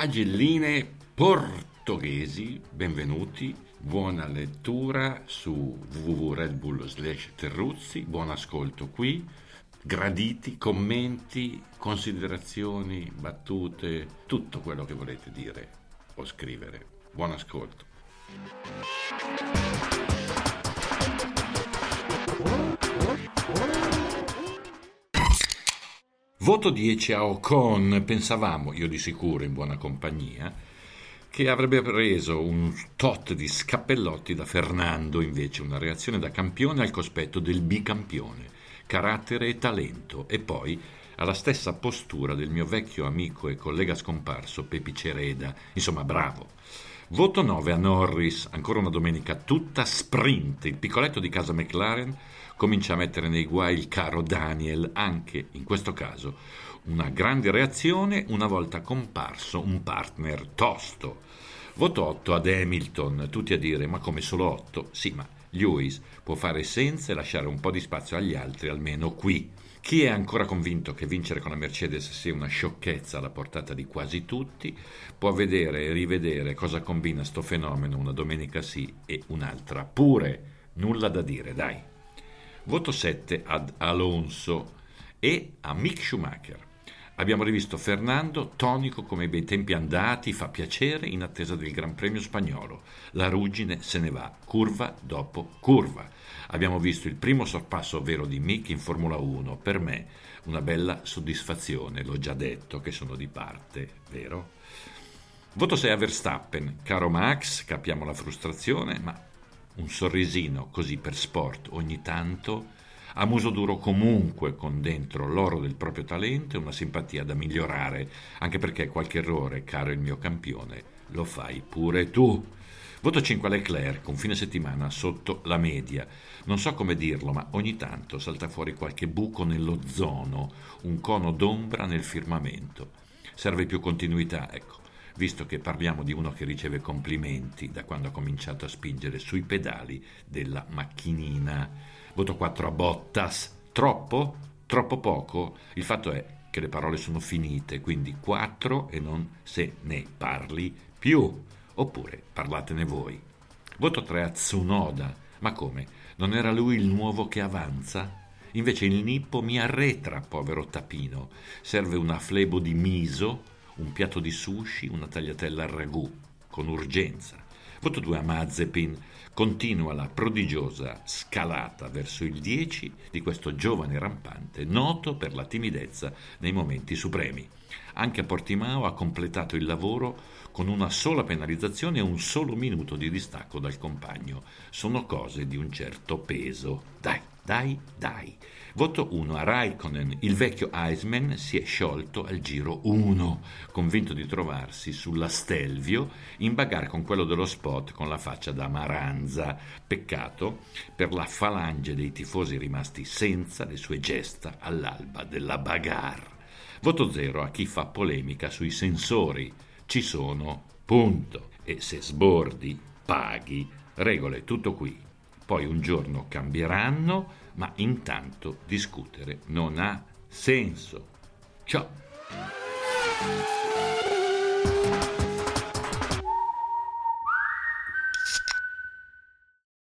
pagelline portoghesi, benvenuti, buona lettura su www.redbull slash Terruzzi, buon ascolto qui, graditi, commenti, considerazioni, battute, tutto quello che volete dire o scrivere. Buon ascolto. Voto 10 a Ocon, pensavamo, io di sicuro in buona compagnia, che avrebbe preso un tot di scappellotti da Fernando, invece una reazione da campione al cospetto del bicampione, carattere e talento, e poi alla stessa postura del mio vecchio amico e collega scomparso Pepi Cereda, insomma bravo. Voto 9 a Norris, ancora una domenica tutta sprint, il piccoletto di casa McLaren comincia a mettere nei guai il caro Daniel, anche in questo caso una grande reazione una volta comparso un partner tosto. Voto 8 ad Hamilton, tutti a dire ma come solo 8? Sì, ma Lewis può fare senza e lasciare un po' di spazio agli altri, almeno qui. Chi è ancora convinto che vincere con la Mercedes sia una sciocchezza alla portata di quasi tutti, può vedere e rivedere cosa combina sto fenomeno una domenica sì e un'altra pure. Nulla da dire, dai. Voto 7 ad Alonso e a Mick Schumacher. Abbiamo rivisto Fernando, tonico come i bei tempi andati, fa piacere in attesa del Gran Premio spagnolo. La ruggine se ne va, curva dopo curva. Abbiamo visto il primo sorpasso vero di Mick in Formula 1. Per me una bella soddisfazione, l'ho già detto che sono di parte, vero? Voto 6 a Verstappen. Caro Max, capiamo la frustrazione, ma un sorrisino così per sport ogni tanto, a muso duro comunque con dentro l'oro del proprio talento e una simpatia da migliorare, anche perché qualche errore, caro il mio campione, lo fai pure tu. Voto 5 a Leclerc, un fine settimana sotto la media. Non so come dirlo, ma ogni tanto salta fuori qualche buco nell'ozono, un cono d'ombra nel firmamento. Serve più continuità, ecco visto che parliamo di uno che riceve complimenti da quando ha cominciato a spingere sui pedali della macchinina. Voto 4 a Bottas. Troppo? Troppo poco? Il fatto è che le parole sono finite, quindi 4 e non se ne parli più. Oppure parlatene voi. Voto 3 a Tsunoda. Ma come? Non era lui il nuovo che avanza? Invece il Nippo mi arretra, povero tapino. Serve una flebo di miso un piatto di sushi, una tagliatella al ragù, con urgenza. Voto 2 a Mazepin. Continua la prodigiosa scalata verso il 10 di questo giovane rampante, noto per la timidezza nei momenti supremi. Anche a Portimao ha completato il lavoro con una sola penalizzazione e un solo minuto di distacco dal compagno. Sono cose di un certo peso. Dai, dai, dai. Voto 1 a Raikkonen. Il vecchio Iceman si è sciolto al giro 1, convinto di trovarsi sulla Stelvio in bagar con quello dello spot con la faccia da maranza. Peccato per la falange dei tifosi rimasti senza le sue gesta all'alba della bagar. Voto 0 a chi fa polemica sui sensori. Ci sono, punto. E se sbordi, paghi. Regole, tutto qui. Poi un giorno cambieranno ma intanto discutere non ha senso. Ciao!